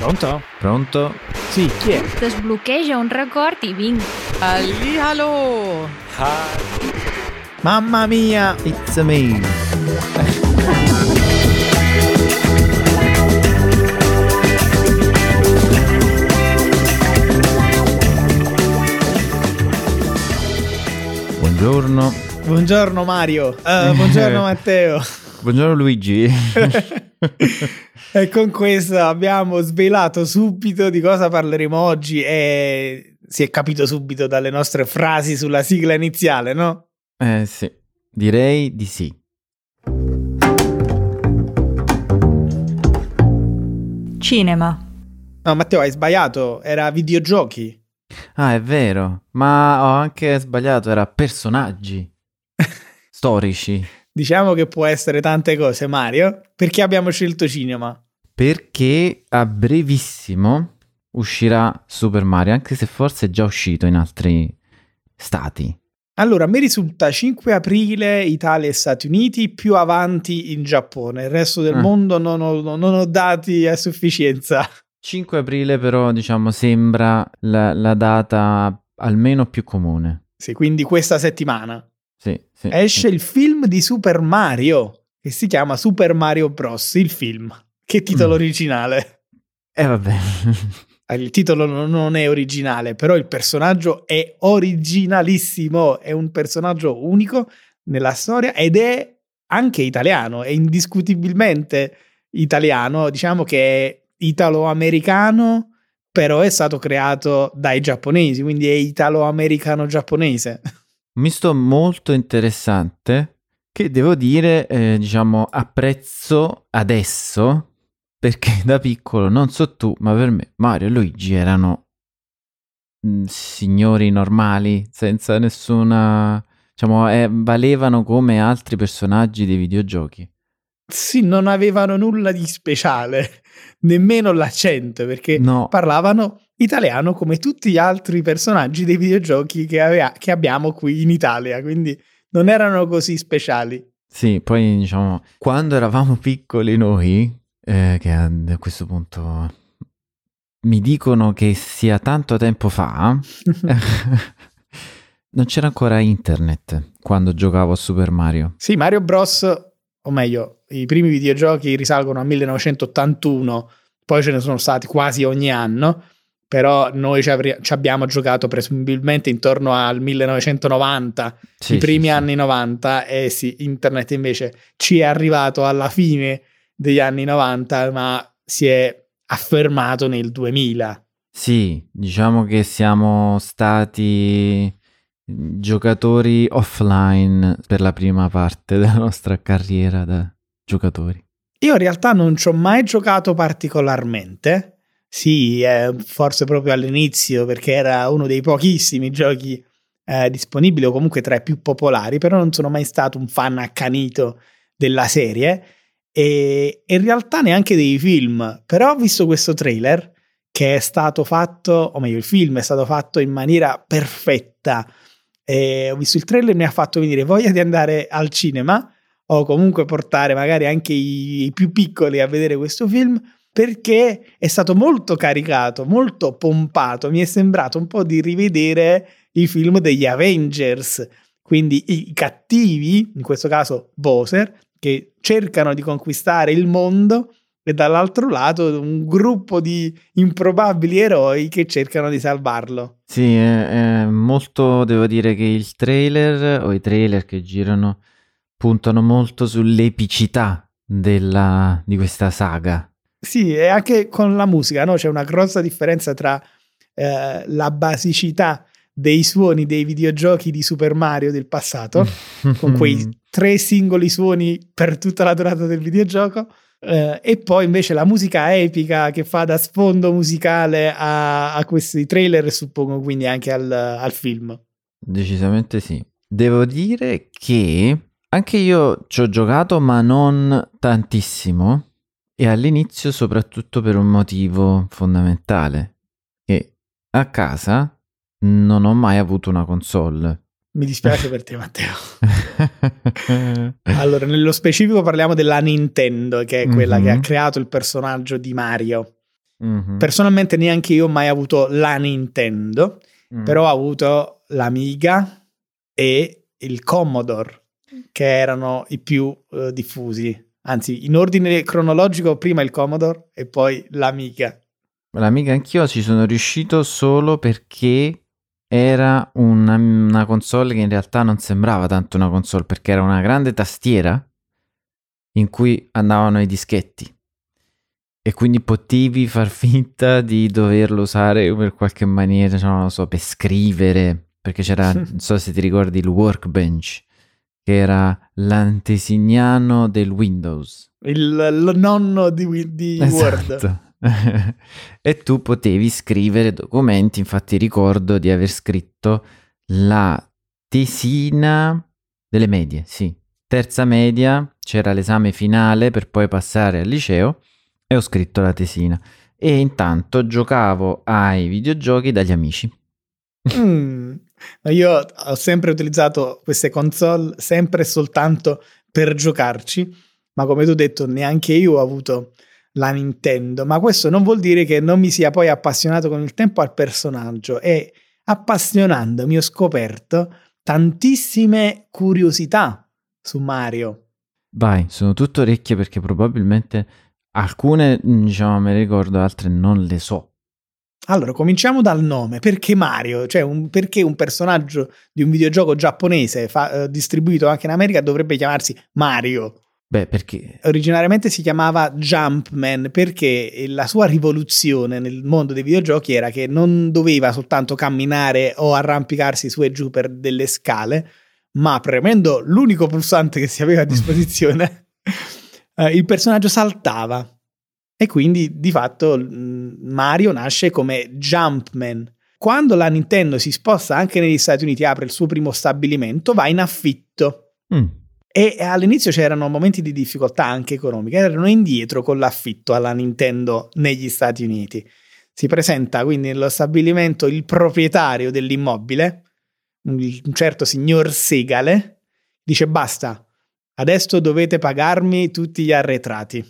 Pronto? Pronto? Sì, chi è? Desbloqueja un record i vinc. Allì, allo! Mamma mia! It's me. Buongiorno. Buongiorno Mario. Eh, buongiorno Matteo. Buongiorno Luigi. e con questo abbiamo svelato subito di cosa parleremo oggi e si è capito subito dalle nostre frasi sulla sigla iniziale, no? Eh sì, direi di sì. Cinema. No, Matteo, hai sbagliato, era videogiochi. Ah, è vero, ma ho anche sbagliato, era personaggi storici. Diciamo che può essere tante cose, Mario. Perché abbiamo scelto cinema? Perché a brevissimo uscirà Super Mario, anche se forse è già uscito in altri stati. Allora, me risulta 5 aprile Italia e Stati Uniti, più avanti in Giappone. Il resto del Ah. mondo non ho, non ho dati a sufficienza. 5 aprile però diciamo sembra la, la data almeno più comune. Sì, quindi questa settimana Sì, sì, esce sì. il film di Super Mario, che si chiama Super Mario Bros. Il film. Che titolo Mm. originale. Eh vabbè. Il titolo non non è originale, però il personaggio è originalissimo, è un personaggio unico nella storia ed è anche italiano, è indiscutibilmente italiano, diciamo che è italo-americano, però è stato creato dai giapponesi, quindi è italo-americano-giapponese. Misto molto interessante che devo dire, eh, diciamo, apprezzo adesso perché da piccolo, non so tu, ma per me Mario e Luigi erano mm, signori normali, senza nessuna... diciamo, eh, valevano come altri personaggi dei videogiochi. Sì, non avevano nulla di speciale, nemmeno l'accento, perché No, parlavano italiano come tutti gli altri personaggi dei videogiochi che, avea- che abbiamo qui in Italia, quindi non erano così speciali. sì, poi diciamo, quando eravamo piccoli noi, eh, che a a questo punto mi dicono che sia tanto tempo fa, non c'era ancora internet quando giocavo a Super Mario. sì, Mario Bros, o meglio, i primi videogiochi risalgono al 1981, poi ce ne sono stati quasi ogni anno, però noi ci, avri- ci abbiamo giocato presumibilmente intorno al 1990, Sì, i primi sì, anni 90, e sì, internet invece ci è arrivato alla fine degli anni 90, ma si è affermato nel 2000. Sì, diciamo che siamo stati giocatori offline per la prima parte della nostra carriera da giocatori. Io in realtà non ci ho mai giocato particolarmente. Sì, eh, forse proprio all'inizio perché era uno dei pochissimi giochi eh, disponibili o comunque tra i più popolari, però non sono mai stato un fan accanito della serie e in realtà neanche dei film. Però ho visto questo trailer che è stato fatto, o meglio il film è stato fatto in maniera perfetta. E ho visto il trailer e mi ha fatto venire voglia di andare al cinema o comunque portare magari anche i, i più piccoli a vedere questo film perché è stato molto caricato, molto pompato. Mi è sembrato un po' di rivedere i film degli Avengers, quindi i cattivi, in questo caso Bowser, che cercano di conquistare il mondo e dall'altro lato un gruppo di improbabili eroi che cercano di salvarlo. Sì, è, è molto, devo dire che il trailer o i trailer che girano puntano molto sull'epicità della, di questa saga. Sì, e anche con la musica, no? C'è una grossa differenza tra eh, la basicità dei suoni dei videogiochi di Super Mario del passato, con quei tre singoli suoni per tutta la durata del videogioco, eh, e poi invece la musica epica che fa da sfondo musicale a, a questi trailer suppongo quindi anche al, al film. Decisamente sì. Devo dire che anche io ci ho giocato, ma non tantissimo. E all'inizio soprattutto per un motivo fondamentale. Che a casa non ho mai avuto una console. Mi dispiace per te, Matteo. Allora, nello specifico parliamo della Nintendo, che è quella Mhm. che ha creato il personaggio di Mario. Mhm. Personalmente neanche io ho mai avuto la Nintendo, Mm. però ho avuto l'Amiga e il Commodore, che erano i più eh, diffusi. Anzi, in ordine cronologico, prima il Commodore e poi l'Amiga. L'amiga anch'io ci sono riuscito solo perché era una, una console che in realtà non sembrava tanto una console perché era una grande tastiera in cui andavano i dischetti e quindi potevi far finta di doverlo usare per qualche maniera, cioè, non lo so, per scrivere, perché c'era, non so se ti ricordi, il workbench, che era l'antesignano del Windows. Il, il nonno di, di Word. E tu potevi scrivere documenti, infatti ricordo di aver scritto la tesina delle medie, sì. Terza media, c'era l'esame finale per poi passare al liceo e ho scritto la tesina. E intanto giocavo ai videogiochi dagli amici. Mm. Io ho sempre utilizzato queste console sempre e soltanto per giocarci, ma come tu hai detto, neanche io ho avuto la Nintendo, ma questo non vuol dire che non mi sia poi appassionato con il tempo al personaggio e appassionandomi ho scoperto tantissime curiosità su Mario. Vai, sono tutto orecchie perché probabilmente alcune, diciamo, me le ricordo, altre non le so. Allora, cominciamo dal nome. Perché Mario? Cioè, un- perché un personaggio di un videogioco giapponese fa- eh, distribuito anche in America dovrebbe chiamarsi Mario? Beh, perché Originariamente si chiamava Jumpman perché la sua rivoluzione nel mondo dei videogiochi era che non doveva soltanto camminare o arrampicarsi su e giù per delle scale, ma premendo l'unico pulsante che si aveva a disposizione, eh, il personaggio saltava. E quindi di fatto Mario nasce come Jumpman. Quando la Nintendo si sposta anche negli Stati Uniti, apre il suo primo stabilimento, va in affitto. Mm, E all'inizio c'erano momenti di difficoltà anche economiche, erano indietro con l'affitto alla Nintendo negli Stati Uniti. Si presenta quindi nello stabilimento il proprietario dell'immobile, un certo signor Segale, dice basta, adesso dovete pagarmi tutti gli arretrati.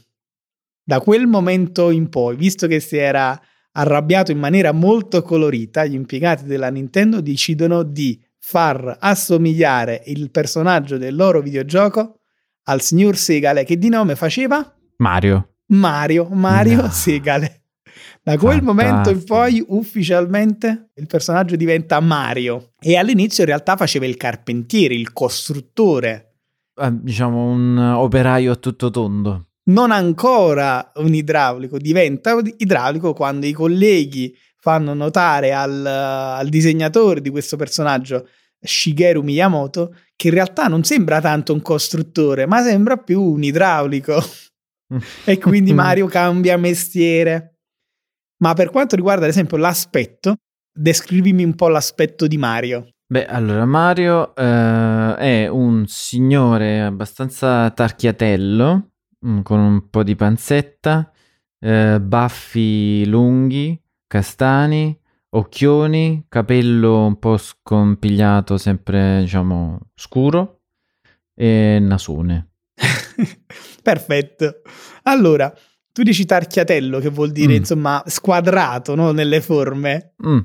Da quel momento in poi, visto che si era arrabbiato in maniera molto colorita, gli impiegati della Nintendo decidono di far assomigliare il personaggio del loro videogioco al signor Segale che di nome faceva Mario. Mario, Mario No. Segale. Da quel Fantastico. momento in poi ufficialmente il personaggio diventa Mario e all'inizio in realtà faceva il carpentiere, il costruttore, Eh, diciamo un operaio a tutto tondo. non ancora un idraulico, diventa idraulico quando i colleghi fanno notare al, al disegnatore di questo personaggio, Shigeru Miyamoto, che in realtà non sembra tanto un costruttore, ma sembra più un idraulico. e quindi Mario cambia mestiere. Ma per quanto riguarda ad esempio l'aspetto, descrivimi un po' l'aspetto di Mario. Beh, allora Mario eh, è un signore abbastanza tarchiatello, mm, con un po' di panzetta, eh, baffi lunghi, castani, occhioni, capello un po' scompigliato, sempre diciamo scuro, e nasone. Perfetto. Allora, tu dici tarchiatello, che vuol dire Mm. insomma squadrato no? nelle forme. Mm,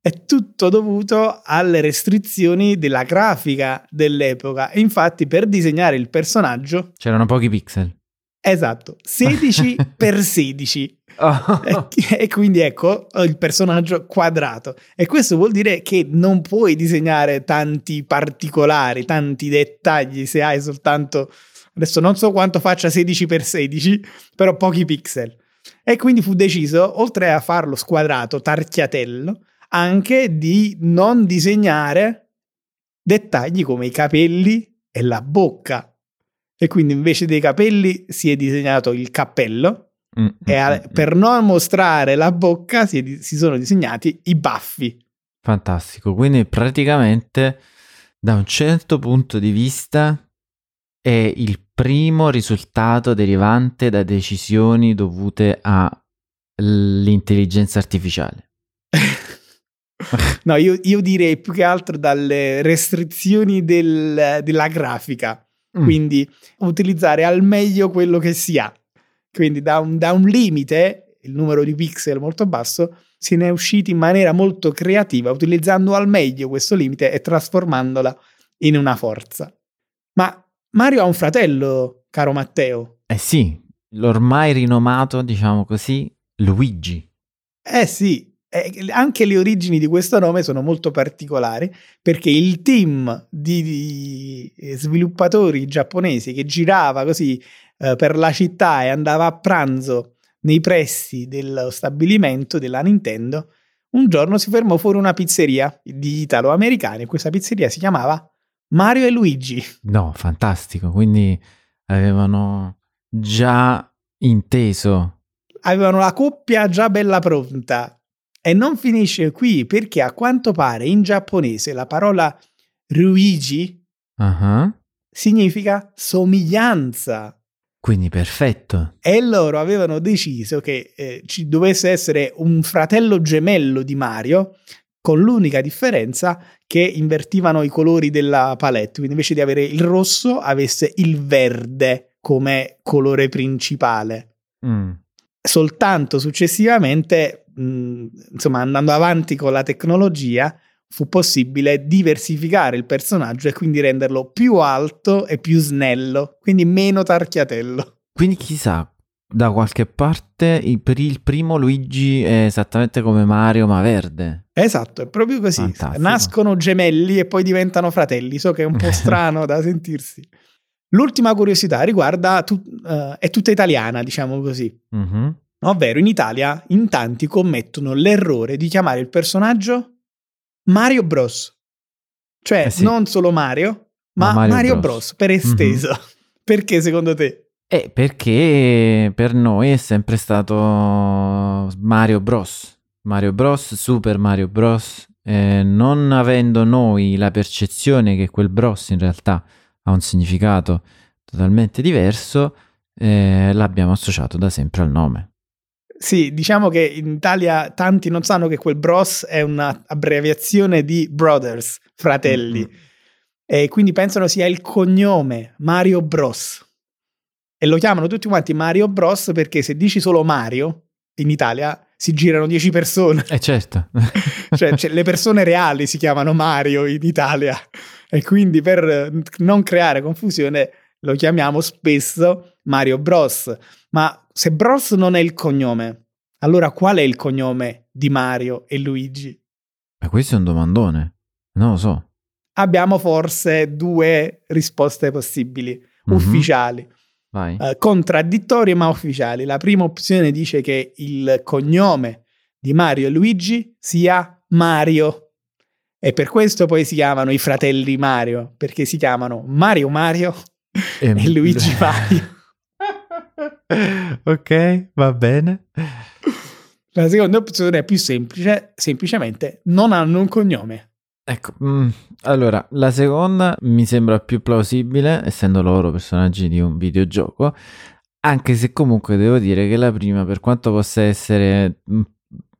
È tutto dovuto alle restrizioni della grafica dell'epoca. Infatti, per disegnare il personaggio, c'erano pochi pixel. esatto, 16 per 16. E, quindi ecco il personaggio quadrato. E questo vuol dire che non puoi disegnare tanti particolari, tanti dettagli se hai soltanto. Adesso non so quanto faccia 16 x 16, però pochi pixel. E quindi fu deciso, oltre a farlo squadrato, tarchiatello, anche di non disegnare dettagli come i capelli e la bocca. E quindi invece dei capelli si è disegnato il cappello Mm, e mm, a- mm, per non mostrare la bocca si, si sono disegnati i baffi. Fantastico, quindi praticamente da un certo punto di vista è il primo risultato derivante da decisioni dovute all'intelligenza artificiale. no, io, io direi più che altro dalle restrizioni del- della grafica. Mm. Quindi utilizzare al meglio quello che si ha. Quindi da un, da un limite il numero di pixel molto basso, se ne è usciti in maniera molto creativa, utilizzando al meglio questo limite e trasformandola in una forza. Ma Mario ha un fratello, caro Matteo. Eh sì, l'ormai rinomato, diciamo così, Luigi. Eh sì, eh, anche le origini di questo nome sono molto particolari perché il team di, di sviluppatori giapponesi che girava così eh, per la città e andava a pranzo nei pressi dello stabilimento della Nintendo, un giorno si fermò fuori una pizzeria di italo-americani e questa pizzeria si chiamava Mario e Luigi. No, fantastico, quindi avevano già inteso. Avevano la coppia già bella pronta. E non finisce qui perché a quanto pare in giapponese la parola Ruigi uh-huh. significa somiglianza. Quindi perfetto. E loro avevano deciso che eh, ci dovesse essere un fratello gemello di Mario, con l'unica differenza che invertivano i colori della palette, quindi invece di avere il rosso avesse il verde come colore principale. Mm. Soltanto successivamente, mh, insomma, andando avanti con la tecnologia, fu possibile diversificare il personaggio e quindi renderlo più alto e più snello, quindi meno tarchiatello. Quindi chissà, da qualche parte per il primo Luigi è esattamente come Mario ma verde. Esatto, è proprio così. Fantastico. Nascono gemelli e poi diventano fratelli, so che è un po' strano da sentirsi. L'ultima curiosità riguarda, tu, uh, è tutta italiana, diciamo così. Mm-hmm. Ovvero in Italia in tanti commettono l'errore di chiamare il personaggio Mario Bros. Cioè, eh sì. non solo Mario, ma, ma Mario, Mario Bros. Bros. per esteso. Mm-hmm. Perché secondo te? Eh, perché per noi è sempre stato Mario Bros. Mario Bros, Super Mario Bros. Eh, non avendo noi la percezione che quel Bros in realtà ha un significato totalmente diverso, eh, l'abbiamo associato da sempre al nome. Sì, diciamo che in Italia tanti non sanno che quel Bros è un'abbreviazione di Brothers, fratelli, mm-hmm. e quindi pensano sia il cognome Mario Bros. E lo chiamano tutti quanti Mario Bros perché se dici solo Mario, in Italia si girano 10 persone. Eh certo. cioè, cioè, le persone reali si chiamano Mario in Italia e quindi per non creare confusione lo chiamiamo spesso Mario Bros. Ma se Bros non è il cognome, allora qual è il cognome di Mario e Luigi? Ma questo è un domandone. Non lo so. Abbiamo forse due risposte possibili, mm-hmm. ufficiali. Uh, contraddittorie ma ufficiali. La prima opzione dice che il cognome di Mario e Luigi sia Mario. E per questo poi si chiamano i fratelli Mario, perché si chiamano Mario Mario e, e Luigi Mario. ok, va bene. La seconda opzione è più semplice, semplicemente non hanno un cognome. Ecco, mm, allora, la seconda mi sembra più plausibile, essendo loro personaggi di un videogioco, anche se comunque devo dire che la prima, per quanto possa essere mm,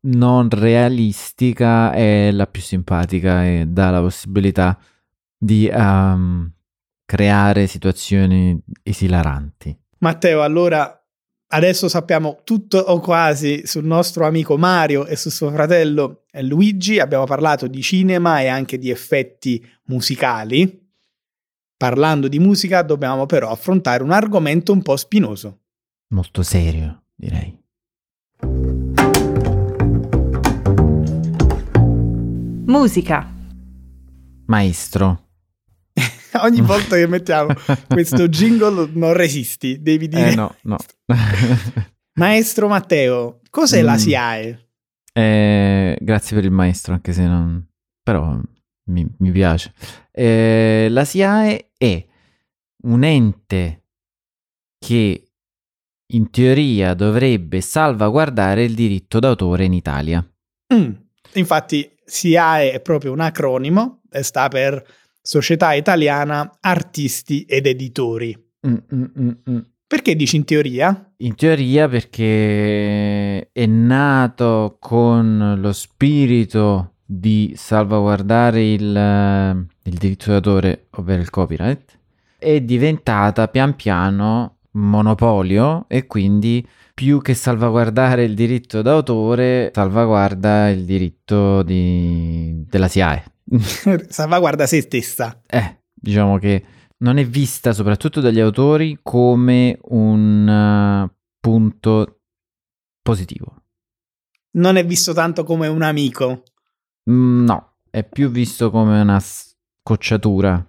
non realistica, è la più simpatica e dà la possibilità di um, creare situazioni esilaranti. Matteo, allora adesso sappiamo tutto o quasi sul nostro amico Mario e su suo fratello Luigi. Abbiamo parlato di cinema e anche di effetti musicali. Parlando di musica, dobbiamo però affrontare un argomento un po' spinoso. Molto serio, direi. Musica. Maestro, ogni volta che mettiamo questo jingle non resisti, devi dire. Eh no, no. maestro Matteo, cos'è mm. la SIAE? Eh, grazie per il maestro, anche se non... però mi, mi piace. Eh, la SIAE è un ente che in teoria dovrebbe salvaguardare il diritto d'autore in Italia. Mm. Infatti SIAE è proprio un acronimo, sta per Società Italiana Artisti ed Editori. Mm, mm, mm, mm, perché dici in teoria? In teoria perché è nato con lo spirito di salvaguardare il, il diritto d'autore, ovvero il copyright, è diventata pian piano monopolio e quindi più che salvaguardare il diritto d'autore, salvaguarda il diritto di... della SIAE. salvaguarda se stessa. Eh, diciamo che non è vista soprattutto dagli autori come un uh, punto positivo. Non è visto tanto come un amico. Mm, no, è più visto come una scocciatura.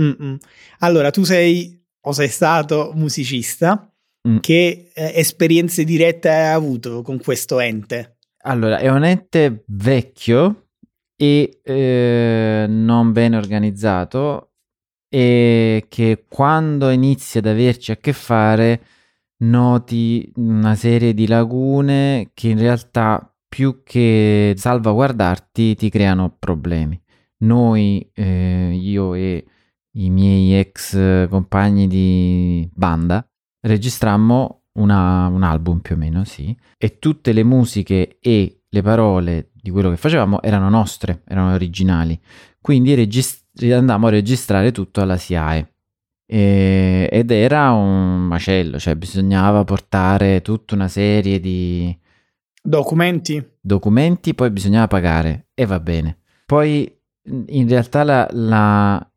Mm-mm. Allora, tu sei o sei stato musicista Mm. Che eh, esperienze dirette hai avuto con questo ente? Allora, è un ente vecchio e eh, non ben organizzato e che quando inizi ad averci a che fare noti una serie di lagune che in realtà più che salvaguardarti ti creano problemi. Noi, eh, io e i miei ex compagni di banda, registrammo una, un album più o meno, sì, e tutte le musiche e le parole di quello che facevamo erano nostre, erano originali. Quindi regist- andammo a registrare tutto alla SIAE. E, ed era un macello, cioè bisognava portare tutta una serie di documenti. Documenti, poi bisognava pagare e va bene. Poi in realtà la, la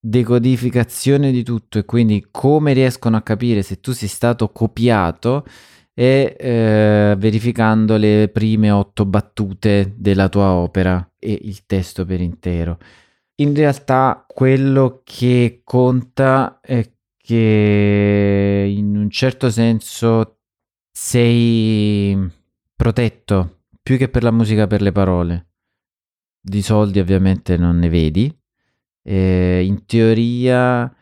decodificazione di tutto e quindi come riescono a capire se tu sei stato copiato e eh, verificando le prime otto battute della tua opera e il testo per intero. In realtà quello che conta è che in un certo senso sei protetto più che per la musica per le parole. Di soldi ovviamente non ne vedi, eh, in teoria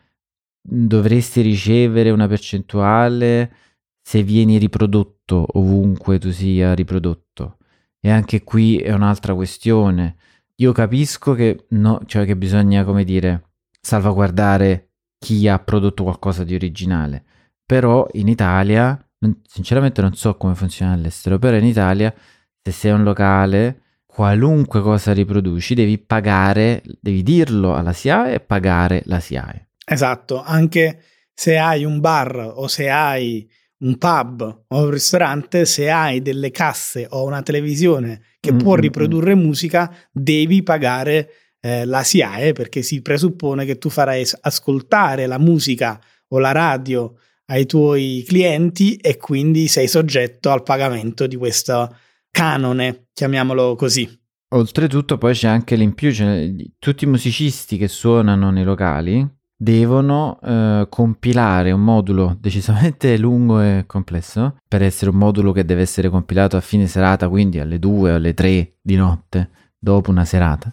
dovresti ricevere una percentuale se vieni riprodotto ovunque tu sia riprodotto. E anche qui è un'altra questione. Io capisco che, no, cioè che bisogna, come dire, salvaguardare chi ha prodotto qualcosa di originale. Però in Italia, sinceramente non so come funziona all'estero, però in Italia se sei un locale qualunque cosa riproduci devi pagare, devi dirlo alla SIAE e pagare la SIAE. Esatto, anche se hai un bar o se hai un pub o un ristorante, se hai delle casse o una televisione che mm-hmm. può mm, mm. riprodurre musica, devi pagare eh, la SIAE perché si presuppone che tu farai ascoltare la musica o la radio ai tuoi clienti e quindi sei soggetto al pagamento di questo canone, chiamiamolo così. Oltretutto poi c'è anche l'impiù, cioè, tutti i musicisti che suonano nei locali devono eh, compilare un modulo decisamente lungo e complesso per essere un modulo che deve essere compilato a fine serata, quindi alle 2 o alle 3 di notte dopo una serata,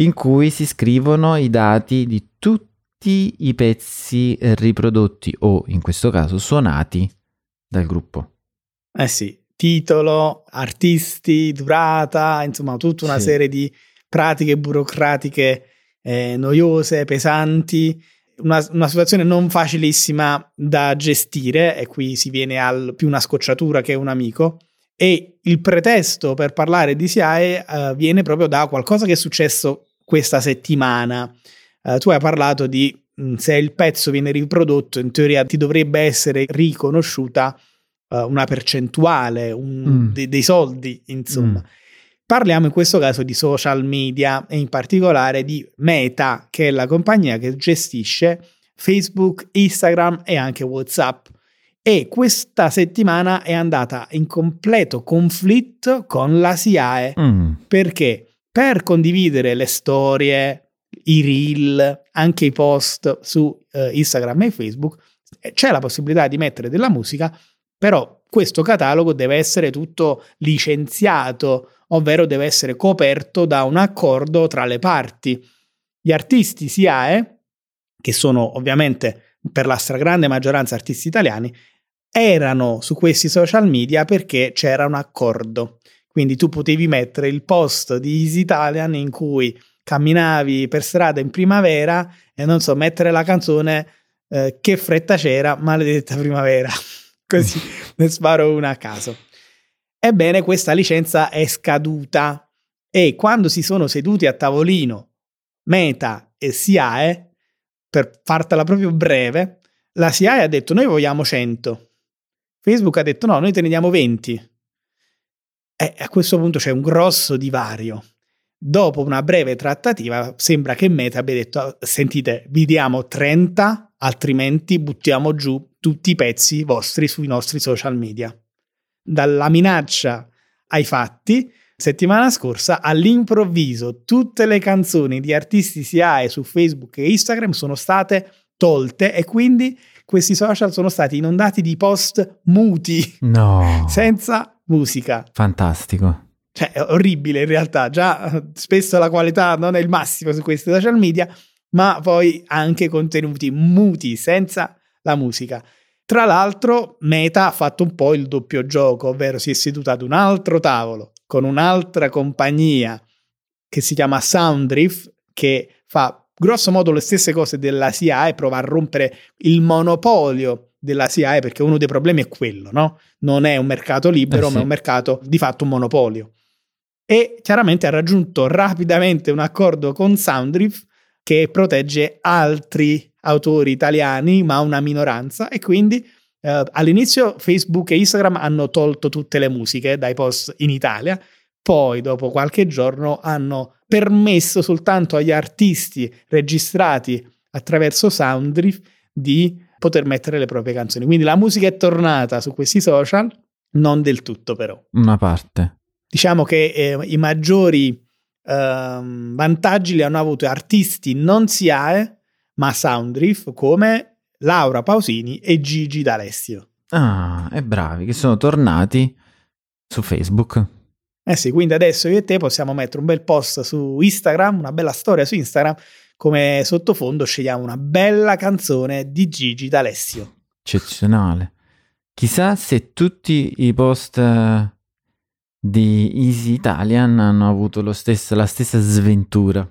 in cui si scrivono i dati di tutti i pezzi riprodotti o in questo caso suonati dal gruppo. Eh sì, titolo, artisti, durata, insomma tutta una sì. serie di pratiche burocratiche eh, noiose, pesanti, una, una, situazione non facilissima da gestire e qui si viene al più una scocciatura che un amico e il pretesto per parlare di SIAE uh, viene proprio da qualcosa che è successo questa settimana. Uh, tu hai parlato di mh, se il pezzo viene riprodotto in teoria ti dovrebbe essere riconosciuta uh, una percentuale un, mm. de, dei soldi, insomma. Mm. Parliamo in questo caso di social media e in particolare di Meta, che è la compagnia che gestisce Facebook, Instagram e anche WhatsApp. E questa settimana è andata in completo conflitto con la SIAE. Mm. Perché? Per condividere le storie, i reel, anche i post su eh, Instagram e Facebook, c'è la possibilità di mettere della musica però questo catalogo deve essere tutto licenziato, ovvero deve essere coperto da un accordo tra le parti. Gli artisti SIAE, che sono ovviamente per la stragrande maggioranza artisti italiani, erano su questi social media perché c'era un accordo. Quindi tu potevi mettere il post di Easy Italian in cui camminavi per strada in primavera e non so, mettere la canzone eh, Che fretta c'era, maledetta primavera. Così ne sparo una a caso. Ebbene, questa licenza è scaduta e quando si sono seduti a tavolino Meta e SIAE, per fartela proprio breve, la CIA ha detto noi vogliamo 100, Facebook ha detto no, noi te ne diamo 20. E a questo punto c'è un grosso divario. Dopo una breve trattativa sembra che Meta abbia detto sentite vi diamo 30 altrimenti buttiamo giù tutti i pezzi vostri sui nostri social media. Dalla minaccia ai fatti, settimana scorsa all'improvviso tutte le canzoni di artisti SIAE su Facebook e Instagram sono state tolte e quindi questi social sono stati inondati di post muti. No. senza musica. Fantastico. Cioè, è orribile in realtà. Già spesso la qualità non è il massimo su questi social media, ma poi anche contenuti muti, senza la musica. Tra l'altro, Meta ha fatto un po' il doppio gioco, ovvero si è seduta ad un altro tavolo con un'altra compagnia che si chiama Soundriff, che fa grosso modo le stesse cose della CIA e prova a rompere il monopolio della CIA perché uno dei problemi è quello, no? Non è un mercato libero, Eh sì. ma è un mercato di fatto un monopolio. E chiaramente ha raggiunto rapidamente un accordo con Soundriff che protegge altri autori italiani, ma una minoranza, e quindi eh, all'inizio Facebook e Instagram hanno tolto tutte le musiche dai post in Italia, poi dopo qualche giorno hanno permesso soltanto agli artisti registrati attraverso Soundriff di poter mettere le proprie canzoni. Quindi la musica è tornata su questi social, non del tutto però. Una parte. Diciamo che eh, i maggiori ehm, vantaggi li hanno avuto artisti non SIAE, ma Soundriff come Laura Pausini e Gigi D'Alessio. Ah, e bravi, che sono tornati su Facebook. Eh sì, quindi adesso io e te possiamo mettere un bel post su Instagram, una bella storia su Instagram, come sottofondo scegliamo una bella canzone di Gigi D'Alessio. Eccezionale. Chissà se tutti i post eh, di Easy Italian hanno avuto lo stesso- la stessa sventura.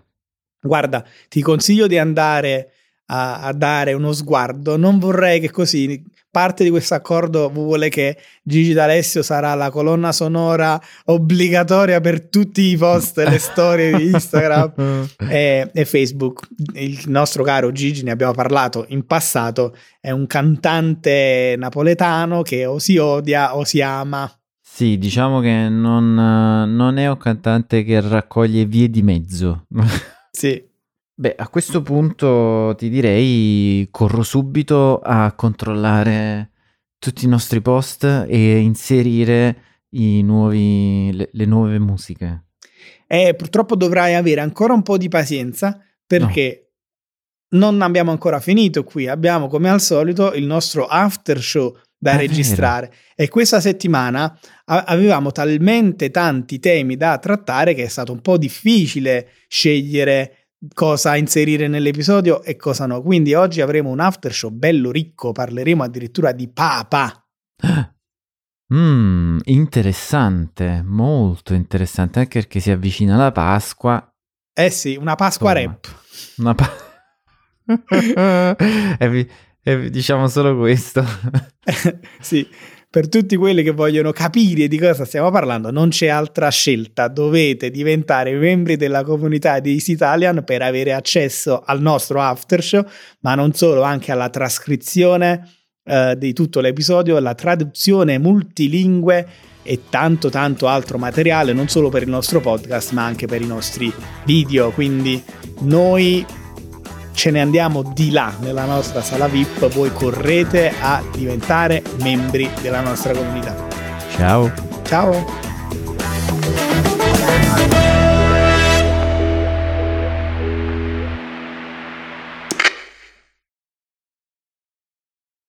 Guarda, ti consiglio di andare a, a dare uno sguardo. Non vorrei che così parte di questo accordo vuole che Gigi D'Alessio sarà la colonna sonora obbligatoria per tutti i post e le storie di Instagram e, e Facebook. Il nostro caro Gigi, ne abbiamo parlato in passato, è un cantante napoletano che o si odia o si ama. Sì, diciamo che non, eh, non è un cantante che raccoglie vie di mezzo. Sì, Beh, a questo punto ti direi corro subito a controllare tutti i nostri post e inserire i nuovi, le, le nuove musiche. E purtroppo dovrai avere ancora un po' di pazienza perché non abbiamo ancora finito qui. Abbiamo come al solito il nostro after show da È registrare e questa settimana avevamo talmente tanti temi da trattare che è stato un po' difficile scegliere cosa inserire nell'episodio e cosa no. Quindi oggi avremo un after show bello ricco, parleremo addirittura di Papa. Mm, interessante, molto interessante, anche perché si avvicina la Pasqua. Eh sì, una Pasqua Insomma. rap. Una pa- E diciamo solo questo. sì, per tutti quelli che vogliono capire di cosa stiamo parlando, non c'è altra scelta. Dovete diventare membri della comunità di Easy Italian per avere accesso al nostro after show, ma non solo, anche alla trascrizione eh, di tutto l'episodio, la traduzione multilingue e tanto tanto altro materiale, non solo per il nostro podcast, ma anche per i nostri video. Quindi noi ce ne andiamo di là nella nostra sala VIP, voi correte a diventare membri della nostra comunità. Ciao. Ciao.